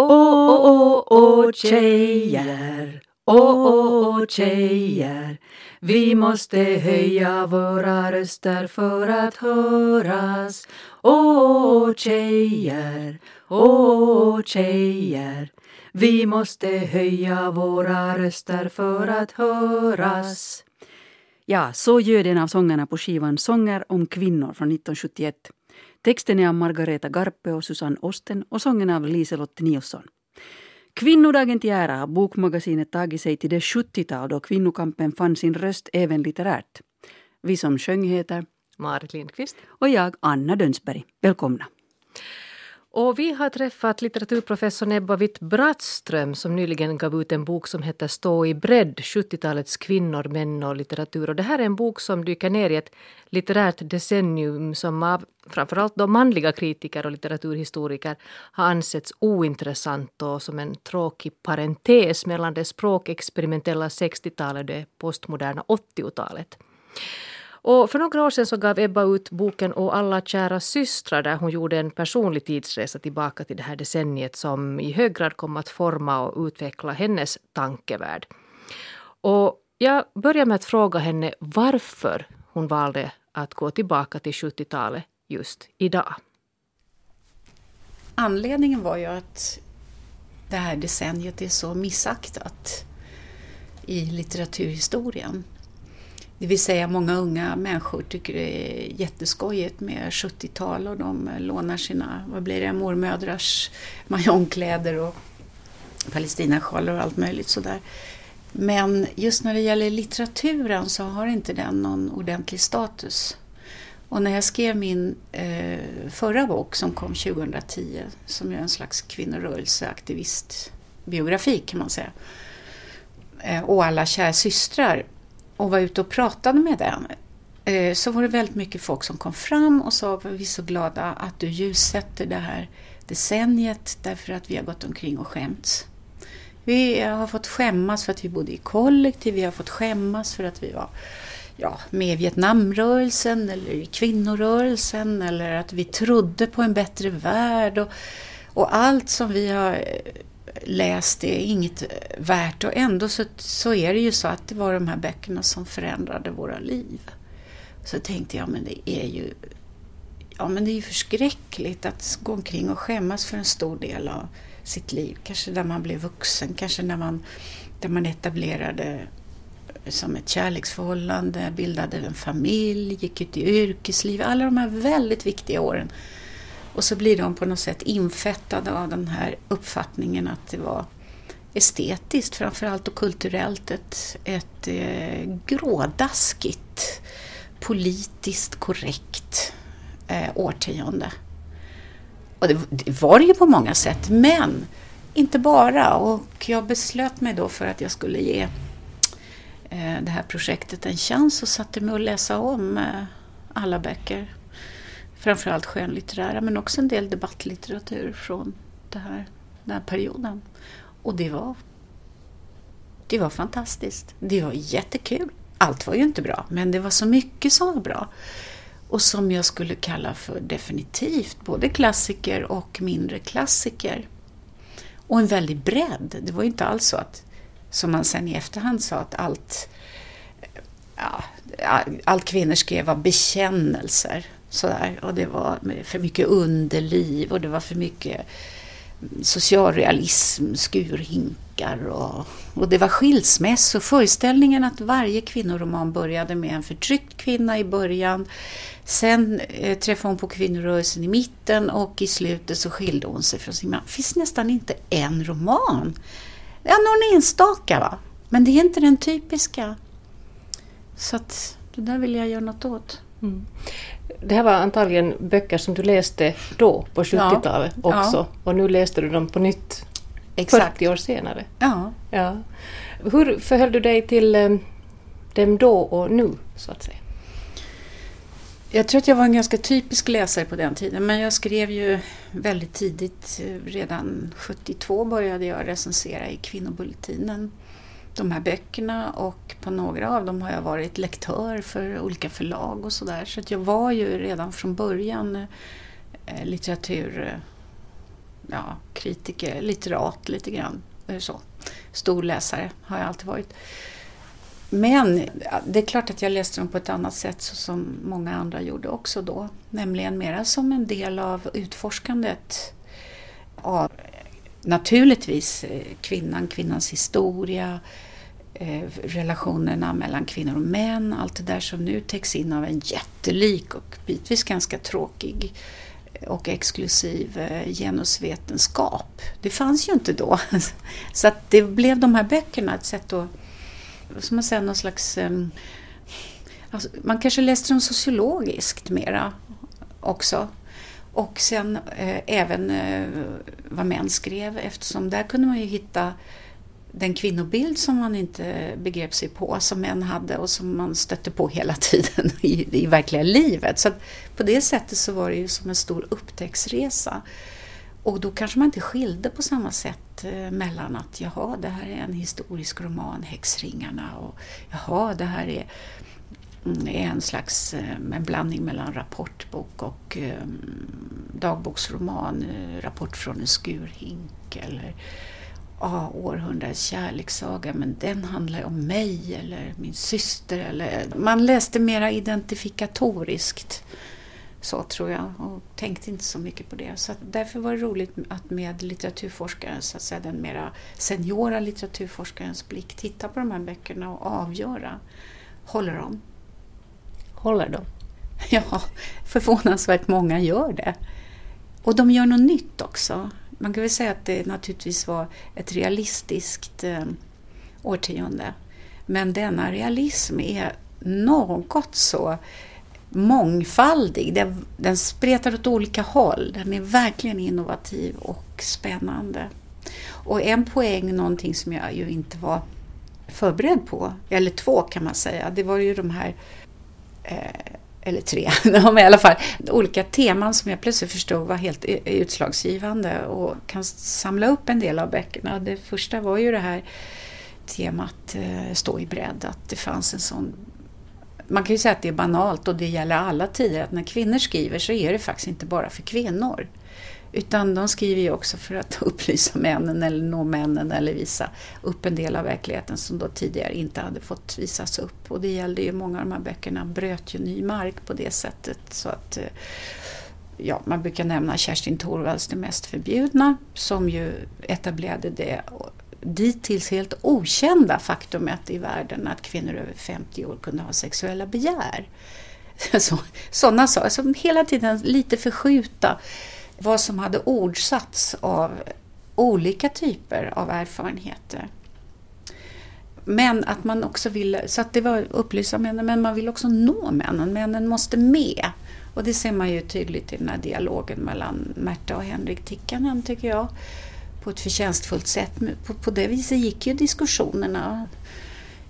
Åh, åh, åh, tjejer, åh, åh, åh, tjejer. Vi måste höja våra röster för att höras. Åh, tjejer, åh, tjejer. Vi måste höja våra röster för att höras. Ja, så gör den av sångarna på skivan Sånger om kvinnor från 1971. Texten är av Margareta Garpe och Susanne Osten och sången av Liselott Nilsson. Kvinnodagen till ära har Bokmagasinet tagit sig till det 70-tal då kvinnokampen fann sin röst även litterärt. Vi som sjöng heter Marit Lindqvist. och jag Anna Dönsberg. Välkomna. Och vi har träffat litteraturprofessorn Ebba Witt-Brattström som nyligen gav ut en bok som heter Stå i bredd, 70-talets kvinnor, män och litteratur. Och det här är en bok som dyker ner i ett litterärt decennium som av framförallt då manliga kritiker och litteraturhistoriker har ansetts ointressant och som en tråkig parentes mellan det språkexperimentella 60-talet och det postmoderna 80-talet. Och för några år sedan så gav Ebba ut boken Och alla kära systrar där hon gjorde en personlig tidsresa tillbaka till det här decenniet som i hög grad kom att forma och utveckla hennes tankevärld. Och jag börjar med att fråga henne varför hon valde att gå tillbaka till 70-talet just idag. Anledningen var ju att det här decenniet är så missaktat i litteraturhistorien. Det vill säga många unga människor tycker det är jätteskojigt med 70-tal och de lånar sina, vad blir det, mormödrars majonkläder och palestinasjalar och allt möjligt sådär. Men just när det gäller litteraturen så har inte den någon ordentlig status. Och när jag skrev min eh, förra bok som kom 2010, som är en slags kvinnorörelseaktivistbiografi kan man säga, eh, och alla kära systrar, och var ute och pratade med den, eh, så var det väldigt mycket folk som kom fram och sa vi är så glada att du ljussätter det här decenniet därför att vi har gått omkring och skämts. Vi har fått skämmas för att vi bodde i kollektiv, vi har fått skämmas för att vi var ja, med i Vietnamrörelsen eller i kvinnorörelsen eller att vi trodde på en bättre värld. Och, och allt som vi har eh, läst är inget värt och ändå så, så är det ju så att det var de här böckerna som förändrade våra liv. Så tänkte jag, men det är ju ja, men det är ju förskräckligt att gå omkring och skämmas för en stor del av sitt liv. Kanske när man blev vuxen, kanske när man, där man etablerade som ett kärleksförhållande, bildade en familj, gick ut i yrkesliv. Alla de här väldigt viktiga åren. Och så blir de på något sätt infettade av den här uppfattningen att det var estetiskt framförallt och kulturellt ett, ett eh, grådaskigt, politiskt korrekt eh, årtionde. Och det, det var det ju på många sätt, men inte bara. Och jag beslöt mig då för att jag skulle ge eh, det här projektet en chans och satte mig och läsa om eh, alla böcker. Framförallt skönlitterära men också en del debattlitteratur från det här, den här perioden. Och det var, det var fantastiskt. Det var jättekul. Allt var ju inte bra men det var så mycket som var bra. Och som jag skulle kalla för definitivt både klassiker och mindre klassiker. Och en väldig bredd. Det var ju inte alls så att, som man sen i efterhand sa, att allt, ja, allt kvinnor skrev var bekännelser. Sådär. Och det var för mycket underliv och det var för mycket socialrealism, skurhinkar och, och det var skilsmässor. Föreställningen att varje kvinnoroman började med en förtryckt kvinna i början. Sen eh, träffade hon på kvinnorörelsen i mitten och i slutet så skilde hon sig från sin man. Det finns nästan inte en roman. Ja, någon enstaka va. Men det är inte den typiska. Så att det där vill jag göra något åt. Mm. Det här var antagligen böcker som du läste då, på 70-talet ja, också. Ja. Och nu läste du dem på nytt Exakt. 40 år senare. Ja. ja. Hur förhöll du dig till eh, dem då och nu, så att säga? Jag tror att jag var en ganska typisk läsare på den tiden, men jag skrev ju väldigt tidigt, eh, redan 72 började jag recensera i Kvinnobulletinen de här böckerna och på några av dem har jag varit lektör för olika förlag och sådär. Så att jag var ju redan från början eh, litteratur, eh, ja, kritiker, litterat lite grann. Eh, så. Stor läsare har jag alltid varit. Men det är klart att jag läste dem på ett annat sätt så som många andra gjorde också då. Nämligen mera som en del av utforskandet av naturligtvis kvinnan, kvinnans historia, eh, Eh, relationerna mellan kvinnor och män, allt det där som nu täcks in av en jättelik och bitvis ganska tråkig eh, och exklusiv eh, genusvetenskap. Det fanns ju inte då. Så att det blev de här böckerna ett sätt att, som man säger, någon slags... Alltså, man kanske läste dem sociologiskt mera också. Och sen eh, även eh, vad män skrev eftersom där kunde man ju hitta den kvinnobild som man inte begrep sig på, som män hade och som man stötte på hela tiden i, i verkliga livet. Så på det sättet så var det ju som en stor upptäcktsresa. Och då kanske man inte skilde på samma sätt eh, mellan att jaha, det här är en historisk roman, Häxringarna, och jaha, det här är mm, är en slags eh, en blandning mellan rapportbok och um, dagboksroman, Rapport från en skurhink eller ah, århundradets kärlekssaga men den handlar om mig eller min syster. Eller, man läste mera identifikatoriskt så tror jag och tänkte inte så mycket på det. Så därför var det roligt att med litteraturforskaren, så att säga den mera seniora litteraturforskarens blick titta på de här böckerna och avgöra. Håller de? Håller de? Ja, förvånansvärt många gör det. Och de gör något nytt också man kan väl säga att det naturligtvis var ett realistiskt eh, årtionde. Men denna realism är något så mångfaldig. Den, den spretar åt olika håll. Den är verkligen innovativ och spännande. Och en poäng, någonting som jag ju inte var förberedd på, eller två kan man säga, det var ju de här eh, eller tre, de i alla fall olika teman som jag plötsligt förstod var helt utslagsgivande och kan samla upp en del av böckerna. Det första var ju det här temat eh, stå i bredd, att det fanns en sån man kan ju säga att det är banalt och det gäller alla tider att när kvinnor skriver så är det faktiskt inte bara för kvinnor. Utan de skriver ju också för att upplysa männen eller nå männen eller visa upp en del av verkligheten som då tidigare inte hade fått visas upp. Och det gällde ju, många av de här böckerna bröt ju ny mark på det sättet. Så att, eh, ja, man brukar nämna Kerstin Thorvalds Det mest förbjudna som ju etablerade det dittills helt okända faktumet i världen att kvinnor över 50 år kunde ha sexuella begär. Så, sådana saker som hela tiden lite förskjuta vad som hade ordsatts av olika typer av erfarenheter. Men att man också ville, så att det var upplysa männen, men man vill också nå männen. Männen måste med. Och det ser man ju tydligt i den här dialogen mellan Märta och Henrik Tikkanen tycker jag. På ett förtjänstfullt sätt. På, på det viset gick ju diskussionerna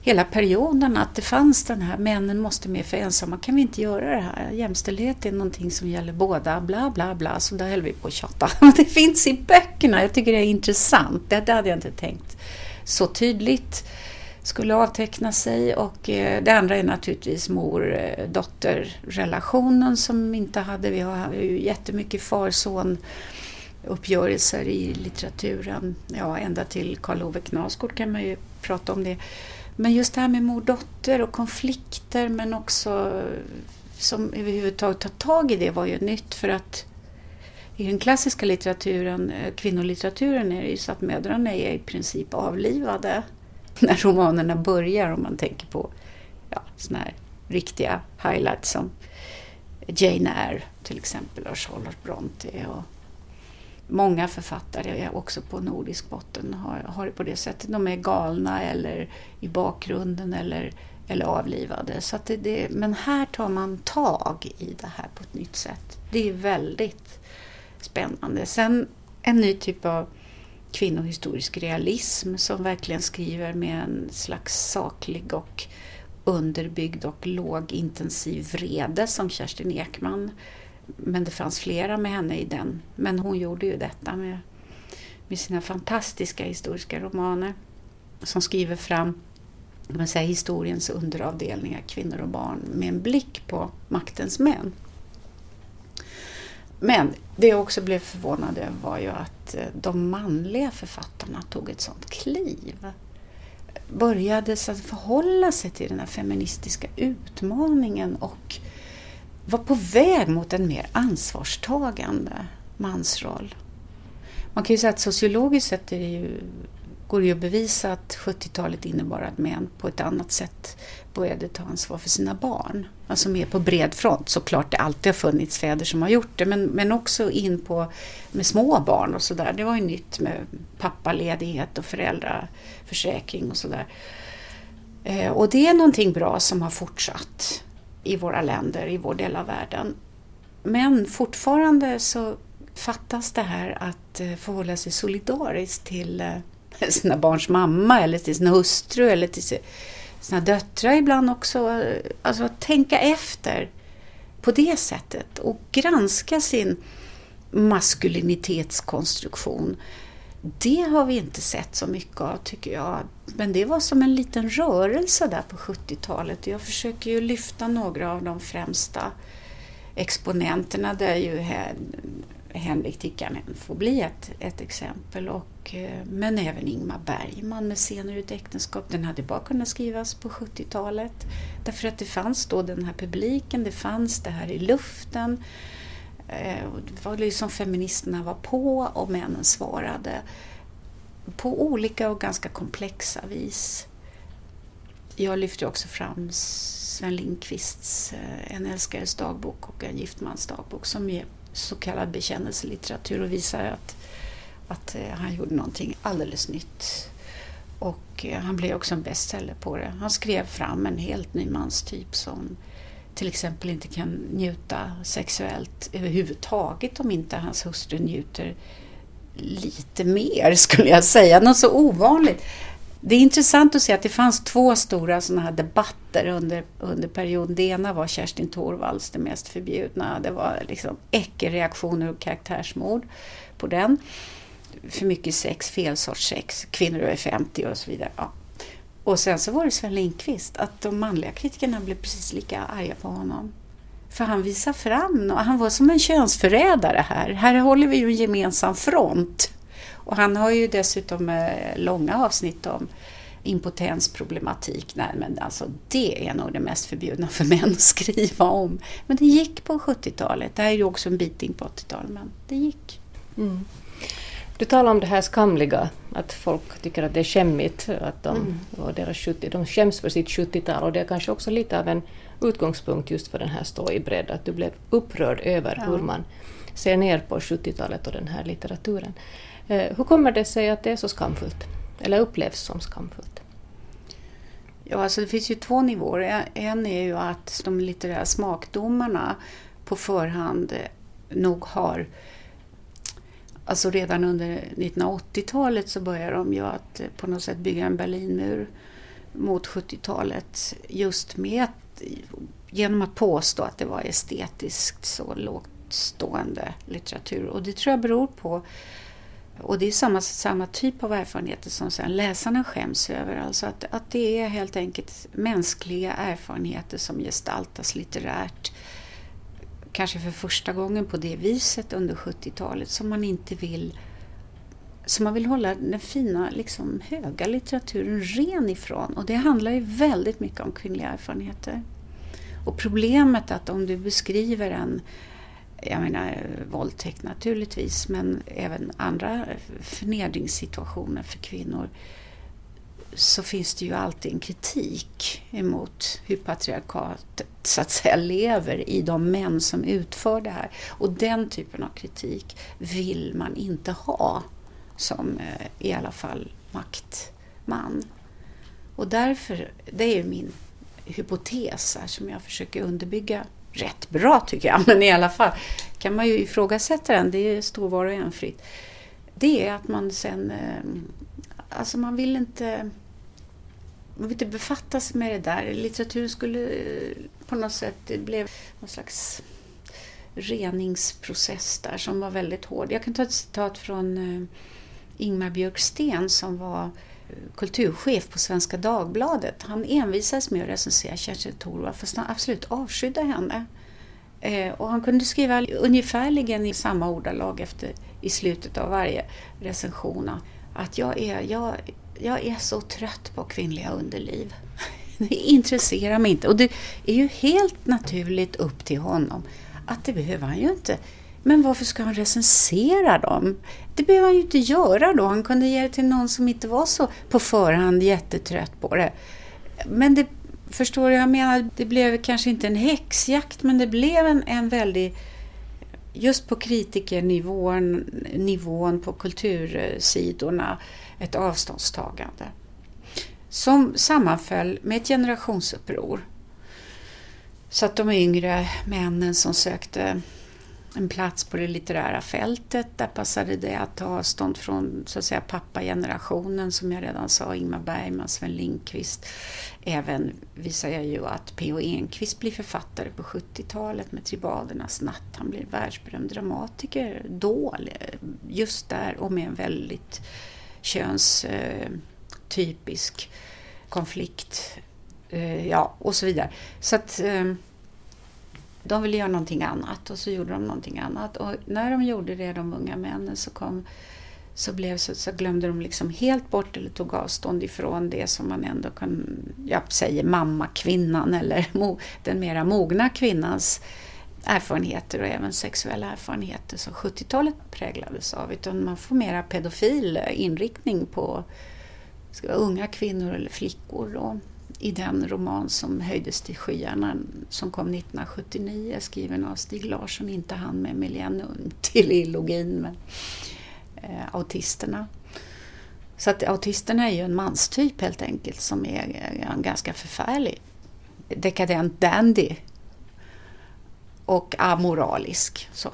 hela perioden att det fanns den här männen måste med för ensamma kan vi inte göra det här. Jämställdhet är någonting som gäller båda, bla bla bla. Så där höll vi på att tjata. Det finns i böckerna, jag tycker det är intressant. Det hade jag inte tänkt så tydligt skulle avteckna sig och eh, det andra är naturligtvis mor-dotter-relationen eh, som inte hade, vi har ju jättemycket far-son uppgörelser i litteraturen, ja ända till Karl Ove Knausgård kan man ju prata om det. Men just det här med mor-dotter och konflikter men också som överhuvudtaget tar tag i det var ju nytt för att i den klassiska litteraturen, eh, kvinnolitteraturen, är det ju så att mödrarna är i princip avlivade när romanerna börjar om man tänker på ja, såna här riktiga highlights som Jane Eyre till exempel och Charlotte Bronte och många författare också på nordisk botten har, har det på det sättet. De är galna eller i bakgrunden eller, eller avlivade. Så det, det, men här tar man tag i det här på ett nytt sätt. Det är väldigt spännande. Sen en ny typ av kvinnohistorisk realism som verkligen skriver med en slags saklig och underbyggd och lågintensiv vrede som Kerstin Ekman men det fanns flera med henne i den. Men hon gjorde ju detta med, med sina fantastiska historiska romaner som skriver fram man säga, historiens underavdelningar, kvinnor och barn, med en blick på maktens män. Men det jag också blev förvånad över var ju att eh, de manliga författarna tog ett sånt kliv. Började så att förhålla sig till den här feministiska utmaningen och var på väg mot en mer ansvarstagande mansroll. Man kan ju säga att sociologiskt sett är det ju, går det ju att bevisa att 70-talet innebar att män på ett annat sätt började ta ansvar för sina barn. Alltså mer på bred front. Såklart det alltid har funnits fäder som har gjort det men, men också in på med små barn och sådär. Det var ju nytt med pappaledighet och föräldraförsäkring och sådär. Eh, och det är någonting bra som har fortsatt i våra länder, i vår del av världen. Men fortfarande så fattas det här att eh, förhålla sig solidariskt till eh, sina barns mamma eller till sin hustru eller till sina döttrar ibland också. Alltså att tänka efter på det sättet och granska sin maskulinitetskonstruktion. Det har vi inte sett så mycket av tycker jag. Men det var som en liten rörelse där på 70-talet. Jag försöker ju lyfta några av de främsta exponenterna där ju Henrik Tikkanen får bli ett, ett exempel. Och, eh, men även Ingmar Bergman med Scener ur ett äktenskap. Den hade bara kunnat skrivas på 70-talet. Därför att det fanns då den här publiken, det fanns det här i luften. Eh, det var liksom feministerna var på och männen svarade på olika och ganska komplexa vis. Jag lyfter också fram Sven Lindqvists eh, En älskares dagbok och En giftmans dagbok som är så kallad bekännelselitteratur och visar att, att eh, han gjorde någonting alldeles nytt. Och han blev också en bestseller på det. Han skrev fram en helt ny manstyp som till exempel inte kan njuta sexuellt överhuvudtaget om inte hans hustru njuter lite mer skulle jag säga. Något så ovanligt. Det är intressant att se att det fanns två stora sådana här debatter under, under perioden. Det ena var Kerstin Thorvalds, det mest förbjudna. Det var liksom äckelreaktioner och karaktärsmord på den. För mycket sex, fel sorts sex, kvinnor över 50 och så vidare. Ja. Och sen så var det Sven Lindqvist, att de manliga kritikerna blev precis lika arga på honom. För han visar fram, och han var som en könsförrädare här. Här håller vi ju en gemensam front. Och han har ju dessutom eh, långa avsnitt om impotensproblematik. Nej, men alltså det är nog det mest förbjudna för män att skriva om. Men det gick på 70-talet. Det här är ju också en bit in på 80-talet, men det gick. Mm. Du talar om det här skamliga, att folk tycker att det är skämmigt att de, mm. och deras 70, de skäms för sitt 70-tal och det är kanske också lite av en utgångspunkt just för den här Stå i bredd, att du blev upprörd över ja. hur man ser ner på 70-talet och den här litteraturen. Eh, hur kommer det sig att det är så skamfullt, eller upplevs som skamfullt? Ja, alltså det finns ju två nivåer. En är ju att de litterära smakdomarna på förhand nog har Alltså redan under 1980-talet så började de ju att eh, på något sätt bygga en Berlinmur mot 70-talet just med att, genom att påstå att det var estetiskt så lågt stående litteratur. Och det tror jag beror på och det är samma, samma typ av erfarenheter som sen läsarna skäms över. Alltså att, att det är helt enkelt mänskliga erfarenheter som gestaltas litterärt kanske för första gången på det viset under 70-talet som man inte vill som man vill hålla den fina, liksom, höga litteraturen ren ifrån. Och det handlar ju väldigt mycket om kvinnliga erfarenheter. Och problemet att om du beskriver en, jag menar våldtäkt naturligtvis, men även andra förnedringssituationer för kvinnor så finns det ju alltid en kritik emot hur patriarkatet så att säga lever i de män som utför det här. Och den typen av kritik vill man inte ha som eh, i alla fall maktman. Och därför, det är ju min hypotes här som jag försöker underbygga rätt bra tycker jag, men i alla fall kan man ju ifrågasätta den, det står var och en fritt. Det är att man sen, eh, alltså man vill inte man vill inte befatta sig med det där. Litteraturen skulle eh, på något sätt, det blev någon slags reningsprocess där som var väldigt hård. Jag kan ta ett citat från eh, Ingmar Björksten som var eh, kulturchef på Svenska Dagbladet. Han envisades med att recensera Kerstin Thorvald fast han absolut avskydde henne. Och han kunde skriva ungefärligen i samma ordalag efter, i slutet av varje recension att jag är, jag, jag är så trött på kvinnliga underliv. Det intresserar mig inte. Och det är ju helt naturligt upp till honom att det behöver han ju inte. Men varför ska han recensera dem? Det behöver han ju inte göra då. Han kunde ge det till någon som inte var så på förhand jättetrött på det. Men det, förstår du jag menar? Det blev kanske inte en häxjakt men det blev en, en väldig just på kritikernivån nivån på kultursidorna ett avståndstagande som sammanföll med ett generationsuppror. Så att de yngre männen som sökte en plats på det litterära fältet. Där passade det att ta avstånd från så att säga pappagenerationen som jag redan sa, Ingmar Bergman, Sven Lindqvist. Även visar jag ju att P.O. Enquist blir författare på 70-talet med Tribadernas natt. Han blir världsberömd dramatiker då, just där och med en väldigt könstypisk eh, konflikt. Eh, ja, och så vidare. Så att eh, de ville göra någonting annat och så gjorde de någonting annat. Och när de gjorde det, de unga männen, så, kom, så, blev, så, så glömde de liksom helt bort eller tog avstånd ifrån det som man ändå kan, jag säger mammakvinnan eller mo, den mera mogna kvinnans erfarenheter och även sexuella erfarenheter som 70-talet präglades av. Utan man får mera pedofil inriktning på ska vara unga kvinnor eller flickor. Då i den roman som höjdes till skyarna som kom 1979 skriven av Stig Larsson, inte han med Millennium till illogin men eh, autisterna. Så att autisterna är ju en manstyp helt enkelt som är en ganska förfärlig dekadent dandy och amoralisk. Så.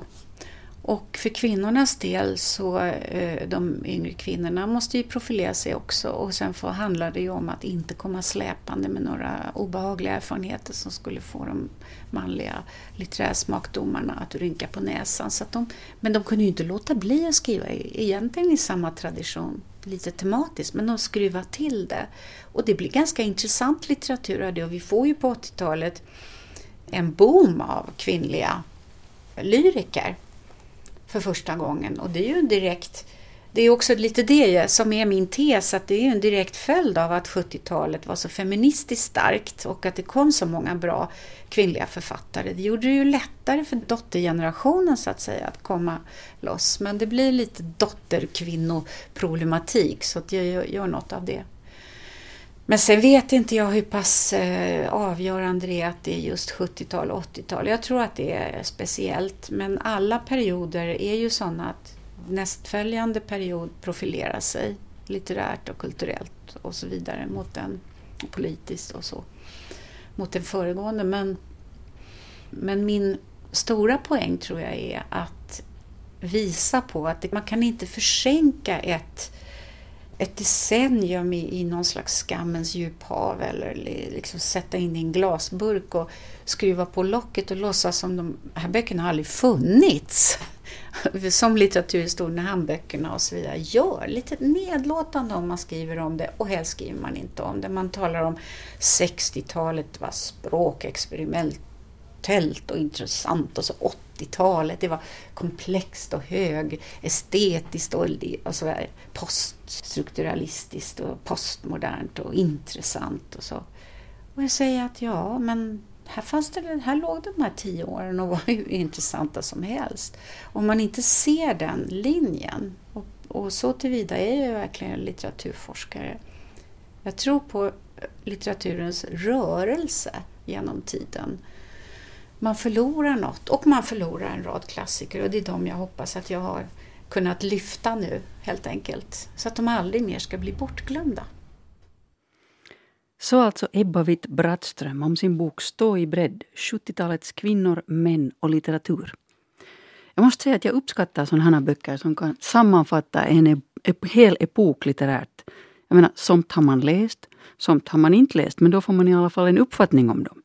Och för kvinnornas del så, eh, de yngre kvinnorna måste ju profilera sig också och sen får, handlar det ju om att inte komma släpande med några obehagliga erfarenheter som skulle få de manliga litterärsmakdomarna att rynka på näsan. Så de, men de kunde ju inte låta bli att skriva e-, egentligen i samma tradition, lite tematiskt, men de skruvar till det. Och det blir ganska intressant litteratur av det och vi får ju på 80-talet en boom av kvinnliga lyriker för första gången. Och det är ju en direkt det är också lite det som är min tes, att det är en direkt följd av att 70-talet var så feministiskt starkt och att det kom så många bra kvinnliga författare. Det gjorde det ju lättare för dottergenerationen så att säga att komma loss. Men det blir lite dotterkvinnoproblematik så att jag gör något av det. Men sen vet inte jag hur pass eh, avgörande det är att det är just 70-tal och 80-tal. Jag tror att det är speciellt, men alla perioder är ju sådana att nästföljande period profilerar sig litterärt och kulturellt och så vidare mot den politiskt och så mot den föregående. Men, men min stora poäng tror jag är att visa på att man kan inte försänka ett ett decennium i, i någon slags skammens djuphav eller liksom sätta in i en glasburk och skruva på locket och låtsas som de här böckerna aldrig funnits. Som litteraturhistorierna, handböckerna och så vidare gör. Lite nedlåtande om man skriver om det och helst skriver man inte om det. Man talar om 60-talet var språkexperiment tält och intressant och så 80-talet, det var komplext och hög, estetiskt och, och så där, poststrukturalistiskt och postmodernt och intressant och så. Och jag säger att ja, men här, fanns det, här låg de här tio åren och var hur intressanta som helst. Om man inte ser den linjen, och, och så tillvida är jag verkligen litteraturforskare. Jag tror på litteraturens rörelse genom tiden man förlorar något och man förlorar en rad klassiker och det är de jag hoppas att jag har kunnat lyfta nu helt enkelt. Så att de aldrig mer ska bli bortglömda. Så alltså Ebba Witt Brattström om sin bok Stå i bredd, 70-talets kvinnor, män och litteratur. Jag måste säga att jag uppskattar sådana här böcker som kan sammanfatta en hel epok litterärt. Jag menar, somt har man läst, somt har man inte läst, men då får man i alla fall en uppfattning om dem.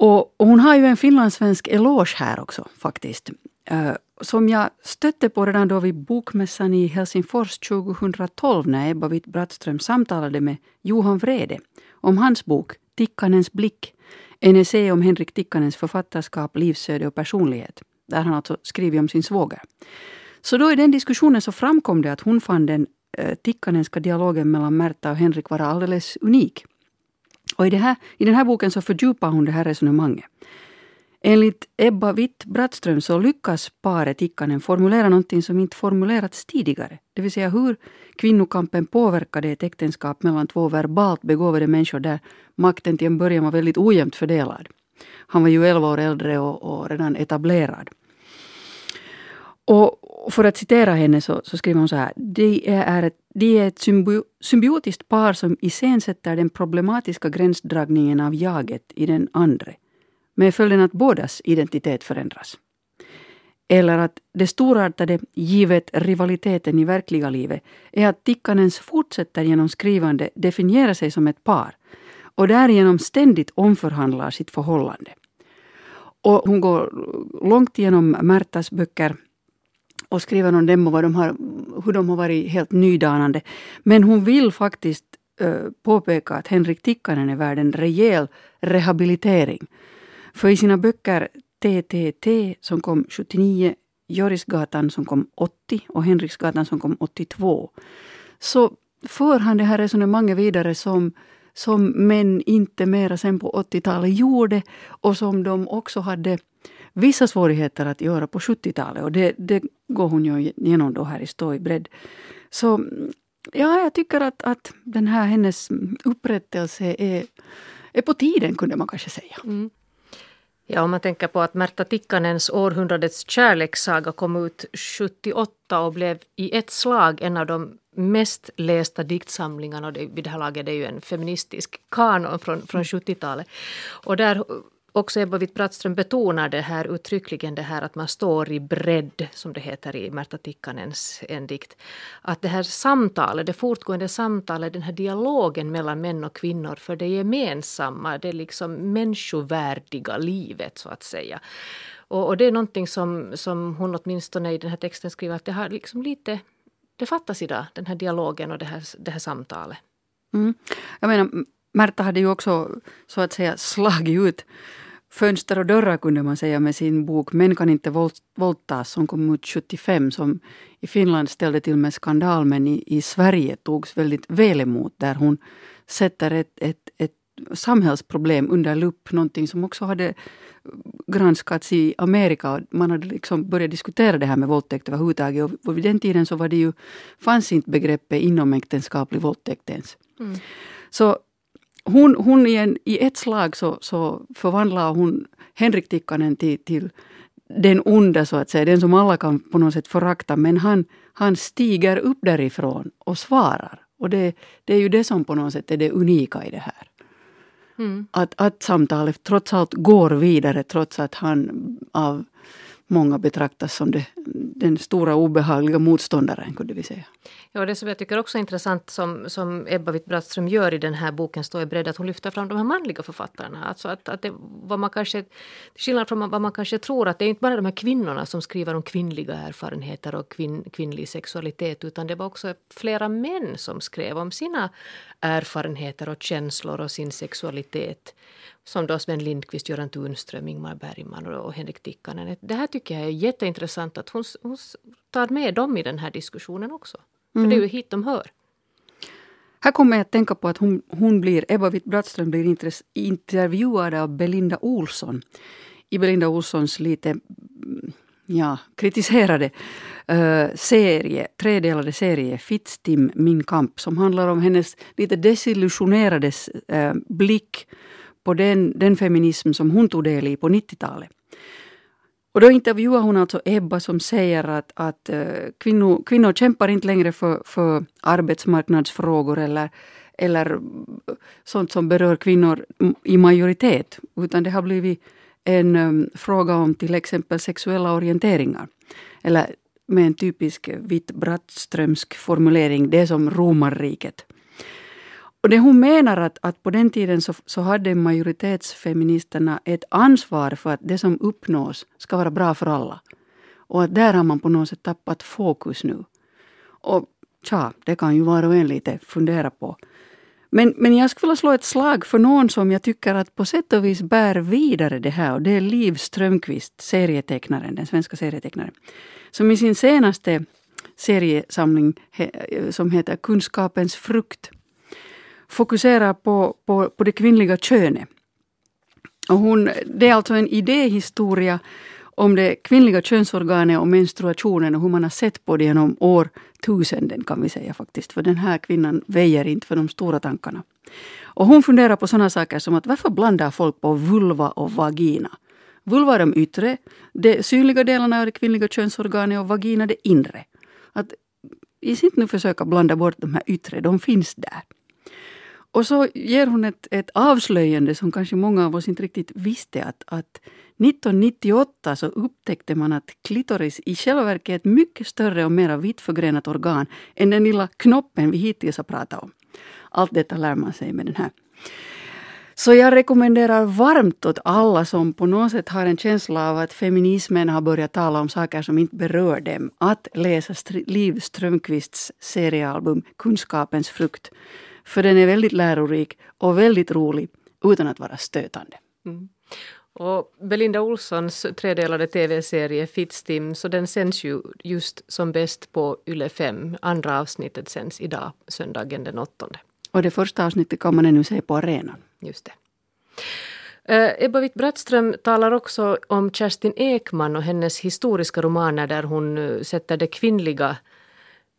Och, och hon har ju en finlandssvensk eloge här också faktiskt. Uh, som jag stötte på redan då vid Bokmässan i Helsingfors 2012 när Ebba Witt-Brattström samtalade med Johan Vrede om hans bok Tikkanens blick. En essä om Henrik Tikkanens författarskap, livsöde och personlighet. Där han alltså skriver om sin svåger. Så då i den diskussionen så framkom det att hon fann den eh, Tikkanenska dialogen mellan Märta och Henrik vara alldeles unik. Och i, det här, i den här boken så fördjupar hon det här resonemanget. Enligt Ebba Witt-Brattström så lyckas paret Ikkanen formulera någonting som inte formulerats tidigare. Det vill säga hur kvinnokampen påverkade ett äktenskap mellan två verbalt begåvade människor där makten till en början var väldigt ojämnt fördelad. Han var ju elva år äldre och, och redan etablerad. Och för att citera henne så, så skriver hon så här. De är ett, de är ett symbi symbiotiskt par som iscensätter den problematiska gränsdragningen av jaget i den andre. Med följden att bådas identitet förändras. Eller att det storartade, givet rivaliteten i verkliga livet, är att Tikkanens fortsätter genom skrivande definiera sig som ett par och därigenom ständigt omförhandlar sitt förhållande. Och hon går långt genom Märtas böcker och skriver om dem och vad de har, hur de har varit helt nydanande. Men hon vill faktiskt eh, påpeka att Henrik Tikkanen är värd en rejäl rehabilitering. För i sina böcker TTT som kom 79, Jorisgatan som kom 80 och Henriksgatan som kom 82 så för han det här resonemanget vidare som, som män inte mera sen på 80-talet gjorde och som de också hade vissa svårigheter att göra på 70-talet. Och det, det går hon ju igenom då här i Stå i bredd. Så ja, jag tycker att, att den här hennes upprättelse är, är på tiden, kunde man kanske säga. Mm. Ja, om man tänker på att Märta Tikkanens Århundradets kärlekssaga kom ut 78 och blev i ett slag en av de mest lästa diktsamlingarna. Och det, vid det här laget är ju en feministisk kanon från, från 70-talet. Och där också Ebba Witt-Brattström betonar det här uttryckligen det här att man står i bredd, som det heter i Märta Tikkanens en dikt. Att det här samtalet, det fortgående samtalet, den här dialogen mellan män och kvinnor för det gemensamma, det liksom människovärdiga livet så att säga. Och, och det är någonting som, som hon åtminstone i den här texten skriver att det har liksom lite, det fattas idag, den här dialogen och det här, det här samtalet. Mm. Jag menar, Märta hade ju också så att säga slagit ut fönster och dörrar kunde man säga med sin bok Män kan inte våldtas som kom ut 75 som i Finland ställde till med skandal men i, i Sverige togs väldigt väl emot där hon sätter ett, ett, ett samhällsproblem under lupp, någonting som också hade granskats i Amerika. Man hade liksom börjat diskutera det här med våldtäkt överhuvudtaget och vid den tiden så var det ju, fanns inte begreppet inomäktenskaplig våldtäkt ens. Mm. Så hon, hon i, en, i ett slag så, så förvandlar hon Henrik Tikkanen till, till den onda så att säga, den som alla kan på något sätt förakta. Men han, han stiger upp därifrån och svarar. Och det, det är ju det som på något sätt är det unika i det här. Mm. Att, att samtalet trots allt går vidare trots att han av många betraktas som det, den stora obehagliga motståndaren, kunde vi säga. Ja, det som jag tycker också är intressant som, som Ebba Witt-Brattström gör i den här boken Stå i bredd, att hon lyfter fram de här manliga författarna. Alltså att, att det, vad man kanske, till skillnad från vad man kanske tror, att det är inte bara de här kvinnorna som skriver om kvinnliga erfarenheter och kvin, kvinnlig sexualitet, utan det var också flera män som skrev om sina erfarenheter och känslor och sin sexualitet som då Sven Lindqvist, Göran Tunström, Ingmar Bergman och Henrik Tikkanen. Det här tycker jag är jätteintressant att hon, hon tar med dem i den här diskussionen också. För mm. det är ju hit de hör. Här kommer jag att tänka på att hon, hon blir, Ebba Witt-Brattström blir intervjuad av Belinda Olsson. I Belinda Olssons lite ja, kritiserade uh, serie, tredelade serie Fittstim, Min kamp, som handlar om hennes lite desillusionerade uh, blick på den, den feminism som hon tog del i på 90-talet. Och då intervjuar hon alltså Ebba som säger att, att eh, kvinnor, kvinnor kämpar inte längre för, för arbetsmarknadsfrågor eller, eller sånt som berör kvinnor i majoritet. Utan det har blivit en um, fråga om till exempel sexuella orienteringar. Eller med en typisk vitt Brattströmsk formulering, det är som romarriket. Och det hon menar att, att på den tiden så, så hade majoritetsfeministerna ett ansvar för att det som uppnås ska vara bra för alla. Och att där har man på något sätt tappat fokus nu. Och tja, det kan ju var och en lite fundera på. Men, men jag skulle vilja slå ett slag för någon som jag tycker att på sätt och vis bär vidare det här och det är Liv Strömqvist, serietecknaren, den svenska serietecknaren. Som i sin senaste seriesamling som heter Kunskapens frukt fokuserar på, på, på det kvinnliga könet. Och hon, det är alltså en idéhistoria om det kvinnliga könsorganet och menstruationen och hur man har sett på det genom årtusenden kan vi säga faktiskt. För den här kvinnan väjer inte för de stora tankarna. Och hon funderar på sådana saker som att varför blandar folk på vulva och vagina? Vulva är de yttre, de synliga delarna av det kvinnliga könsorganet och vagina det inre. Att i sitt nu försöka blanda bort de här yttre, de finns där. Och så ger hon ett, ett avslöjande som kanske många av oss inte riktigt visste att, att 1998 så upptäckte man att klitoris i själva verket är ett mycket större och mer vittförgrenat organ än den lilla knoppen vi hittills har pratat om. Allt detta lär man sig med den här. Så jag rekommenderar varmt åt alla som på något sätt har en känsla av att feminismen har börjat tala om saker som inte berör dem, att läsa Liv Strömquists seriealbum Kunskapens frukt. För den är väldigt lärorik och väldigt rolig utan att vara stötande. Mm. Och Belinda Olssons tredelade tv-serie Fittstim, så den sänds ju just som bäst på Yle 5. Andra avsnittet sänds idag, söndagen den 8. Och det första avsnittet kan man ännu se på arenan. Just det. Uh, Ebba Witt-Brattström talar också om Kerstin Ekman och hennes historiska romaner där hon uh, sätter det kvinnliga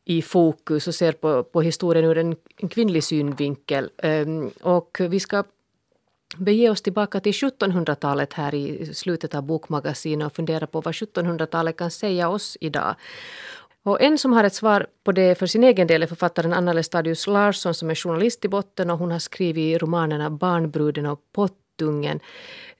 i fokus och ser på, på historien ur en, en kvinnlig synvinkel. Ehm, och vi ska bege oss tillbaka till 1700-talet här i slutet av bokmagasinet och fundera på vad 1700-talet kan säga oss idag. Och en som har ett svar på det för sin egen del är författaren Anna Lestadius Larsson som är journalist i botten och hon har skrivit romanerna Barnbruden och Pottungen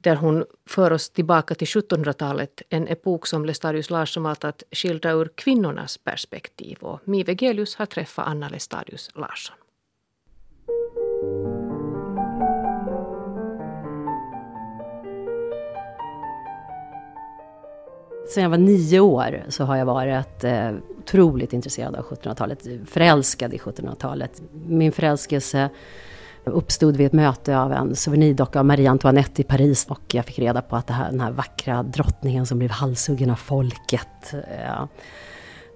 där hon för oss tillbaka till 1700-talet, en epok som Lestadius Larsson valt att skildra ur kvinnornas perspektiv. Och Mi Vegelius har träffat Anna Lestadius Larsson. Sen jag var nio år så har jag varit eh, otroligt intresserad av 1700-talet, förälskad i 1700-talet. Min förälskelse uppstod vid ett möte av en souvenirdocka av Marie Antoinette i Paris och jag fick reda på att det här, den här vackra drottningen som blev halshuggen av folket. Eh,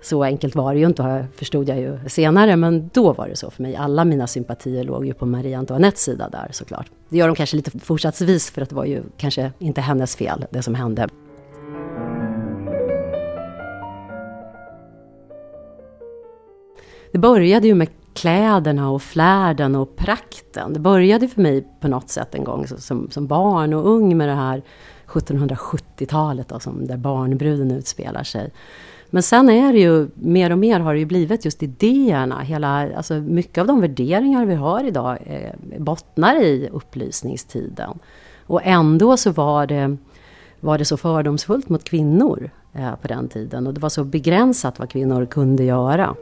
så enkelt var det ju inte, förstod jag ju senare, men då var det så för mig. Alla mina sympatier låg ju på Marie Antoinettes sida där såklart. Det gör de kanske lite fortsatsvis för att det var ju kanske inte hennes fel, det som hände. Det började ju med kläderna och flärden och prakten. Det började för mig på något sätt en gång som, som barn och ung med det här 1770-talet då, som där barnbruden utspelar sig. Men sen är det ju, mer och mer har det ju blivit just idéerna. Hela, alltså mycket av de värderingar vi har idag eh, bottnar i upplysningstiden. Och ändå så var det, var det så fördomsfullt mot kvinnor eh, på den tiden. Och det var så begränsat vad kvinnor kunde göra.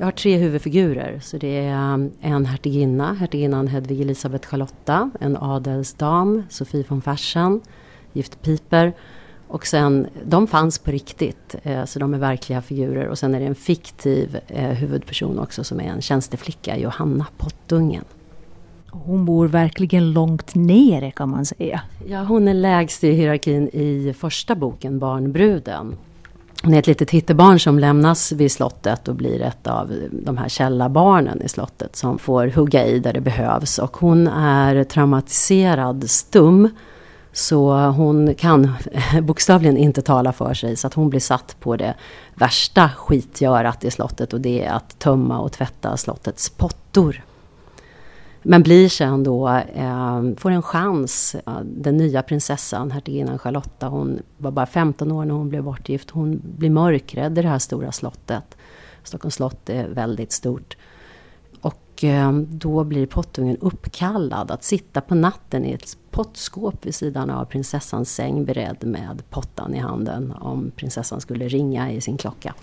Jag har tre huvudfigurer. Så det är um, en hertiginna, hertiginnan Hedvig Elisabeth Charlotta. En adelsdam, Sofie von Fersen, gift Piper. Och sen, de fanns på riktigt, eh, så de är verkliga figurer. Och sen är det en fiktiv eh, huvudperson också som är en tjänsteflicka, Johanna Pottungen. Hon bor verkligen långt nere kan man säga. Ja, hon är lägst i hierarkin i första boken, Barnbruden. Hon är ett litet hittebarn som lämnas vid slottet och blir ett av de här källarbarnen i slottet som får hugga i där det behövs. Och hon är traumatiserad stum. Så hon kan bokstavligen inte tala för sig så att hon blir satt på det värsta skitgörat i slottet och det är att tömma och tvätta slottets pottor. Men blir sen då, eh, får en chans. Den nya prinsessan, hertiginnan Charlotta, hon var bara 15 år när hon blev bortgift. Hon blir mörkrädd i det här stora slottet. Stockholms slott är väldigt stort. Och eh, då blir pottungen uppkallad att sitta på natten i ett pottskåp vid sidan av prinsessans säng beredd med pottan i handen om prinsessan skulle ringa i sin klocka.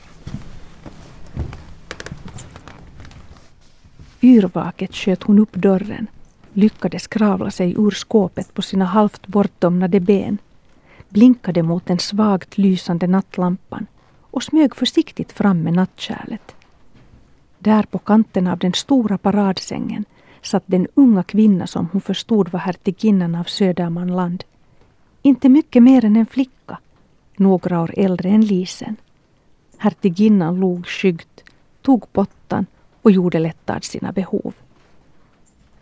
Yrvaket sköt hon upp dörren, lyckades kravla sig ur skåpet på sina halvt bortdomnade ben, blinkade mot den svagt lysande nattlampan och smög försiktigt fram med nattkärlet. Där på kanten av den stora paradsängen satt den unga kvinna som hon förstod var hertiginnan av Södermanland. Inte mycket mer än en flicka, några år äldre än Lisen. Hertiginnan log skyggt, tog pottan och gjorde lättad sina behov.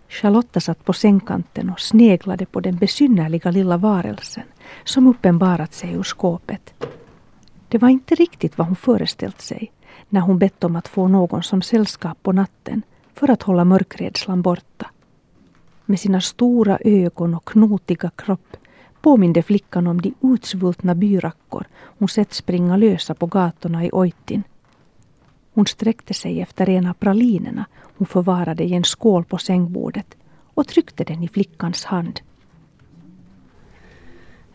Charlotta satt på sängkanten och sneglade på den besynnerliga lilla varelsen som uppenbarat sig ur skåpet. Det var inte riktigt vad hon föreställt sig när hon bett om att få någon som sällskap på natten för att hålla mörkrädslan borta. Med sina stora ögon och knotiga kropp påminde flickan om de utsvultna byrackor hon sett springa lösa på gatorna i Oitin. Hon sträckte sig efter en av pralinerna hon förvarade i en skål på sängbordet och tryckte den i flickans hand.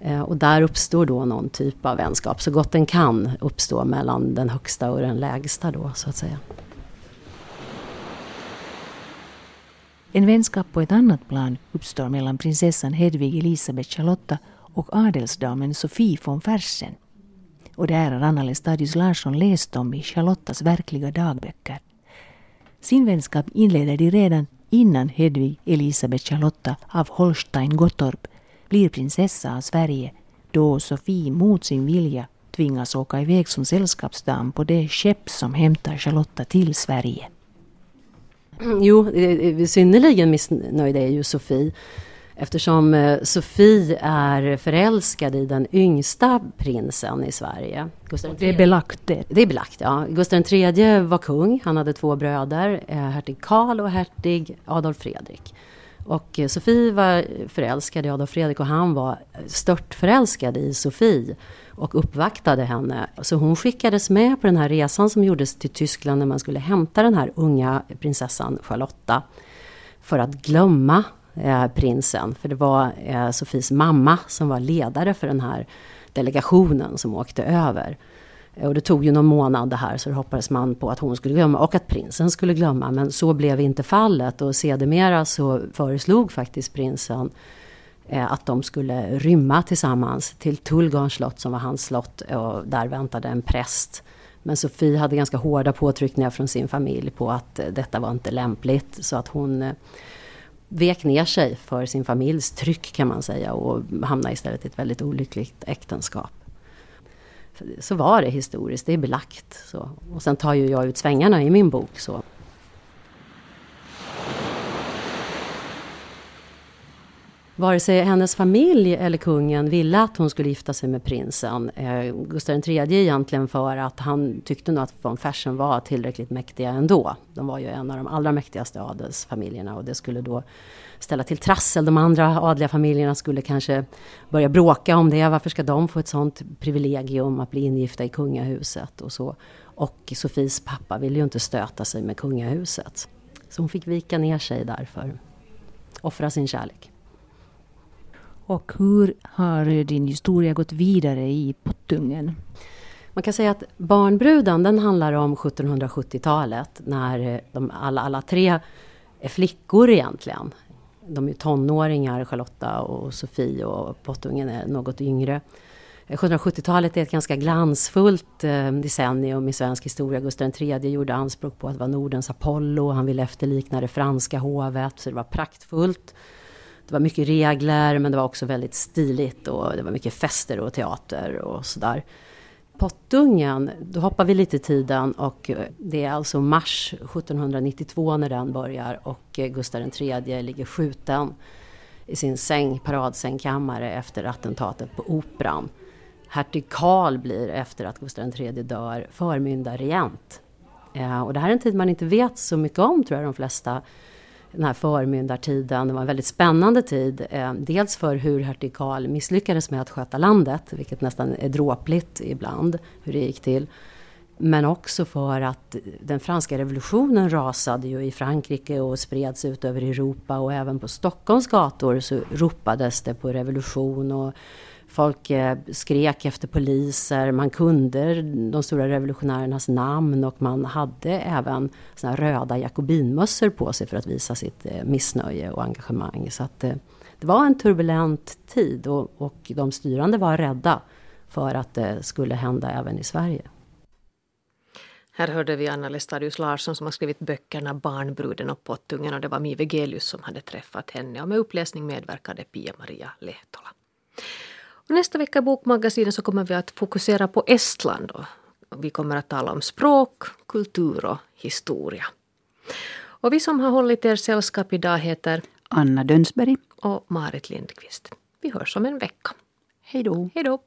Eh, och där uppstår då någon typ av vänskap, så gott den kan uppstå mellan den högsta och den lägsta då så att säga. En vänskap på ett annat plan uppstår mellan prinsessan Hedvig Elisabeth Charlotta och adelsdamen Sofie von Fersen. Och det här har Anna Stadius Larsson läst om i Charlottas verkliga dagböcker. Sin vänskap inleder de redan innan Hedvig Elisabeth Charlotta av Holstein-Gottorp blir prinsessa av Sverige då Sofie mot sin vilja tvingas åka iväg som sällskapsdam på det skepp som hämtar Charlotta till Sverige. Jo, eh, eh, synnerligen missnöjd är ju Sofie. Eftersom eh, Sofie är förälskad i den yngsta prinsen i Sverige. Gustav det är belagt det. Det är belagt, ja. Gustav III var kung. Han hade två bröder, eh, hertig Karl och hertig Adolf Fredrik. Och eh, Sofie var förälskad i Adolf Fredrik och han var stört förälskad i Sofie och uppvaktade henne. Så hon skickades med på den här resan som gjordes till Tyskland när man skulle hämta den här unga prinsessan Charlotta. För att glömma eh, prinsen. För det var eh, Sofies mamma som var ledare för den här delegationen som åkte över. Eh, och det tog ju någon månad det här så det hoppades man på att hon skulle glömma och att prinsen skulle glömma. Men så blev inte fallet och sedermera så föreslog faktiskt prinsen eh, att de skulle rymma tillsammans till Tullgarns slott som var hans slott och där väntade en präst. Men Sofie hade ganska hårda påtryckningar från sin familj på att eh, detta var inte lämpligt så att hon eh, vek ner sig för sin familjs tryck kan man säga och hamnade istället i ett väldigt olyckligt äktenskap. Så var det historiskt, det är belagt. Så. Och sen tar ju jag ut svängarna i min bok. Så. Vare sig hennes familj eller kungen ville att hon skulle gifta sig med prinsen. Eh, Gustav III egentligen för att han tyckte nog att von Fersen var tillräckligt mäktiga ändå. De var ju en av de allra mäktigaste adelsfamiljerna och det skulle då ställa till trassel. De andra adliga familjerna skulle kanske börja bråka om det. Varför ska de få ett sånt privilegium att bli ingifta i kungahuset och så. Och Sofies pappa ville ju inte stöta sig med kungahuset. Så hon fick vika ner sig därför. Offra sin kärlek. Och hur har din historia gått vidare i Pottungen? Man kan säga att Barnbruden den handlar om 1770-talet när eh, de alla, alla tre är flickor egentligen de är tonåringar, Charlotta och Sofie och Pottungen är något yngre. Eh, 1770-talet är ett ganska glansfullt eh, decennium i svensk historia. Gustav III gjorde anspråk på att vara Nordens Apollo. Han ville efterlikna det franska hovet, så det var praktfullt. Det var mycket regler, men det var också väldigt stiligt och det var mycket fester och teater och sådär. Pottungen, då hoppar vi lite i tiden och eh, det är alltså mars 1792 när den börjar och eh, Gustav III ligger skjuten i sin säng, paradsängkammare efter attentatet på Operan. Hertig Karl blir efter att Gustav III dör förmyndarregent. Eh, och det här är en tid man inte vet så mycket om tror jag de flesta den här förmyndartiden. Det var en väldigt spännande tid. Eh, dels för hur hertig Karl misslyckades med att sköta landet, vilket nästan är dråpligt ibland, hur det gick till. Men också för att den franska revolutionen rasade ju i Frankrike och spreds ut över Europa och även på Stockholms gator så ropades det på revolution och Folk eh, skrek efter poliser, man kunde de stora revolutionärernas namn och man hade även såna röda jakobinmössor på sig för att visa sitt eh, missnöje och engagemang. Så att, eh, det var en turbulent tid och, och de styrande var rädda för att det skulle hända även i Sverige. Här hörde vi Anna Lestadius Larsson som har skrivit böckerna Barnbruden och Pottungen och det var Mi Vegelius som hade träffat henne och med uppläsning medverkade Pia-Maria Lehtola. Nästa vecka i Bokmagasinet så kommer vi att fokusera på Estland och vi kommer att tala om språk, kultur och historia. Och vi som har hållit er sällskap idag heter Anna Dönsberg och Marit Lindqvist. Vi hörs om en vecka. Hej då. Hej då.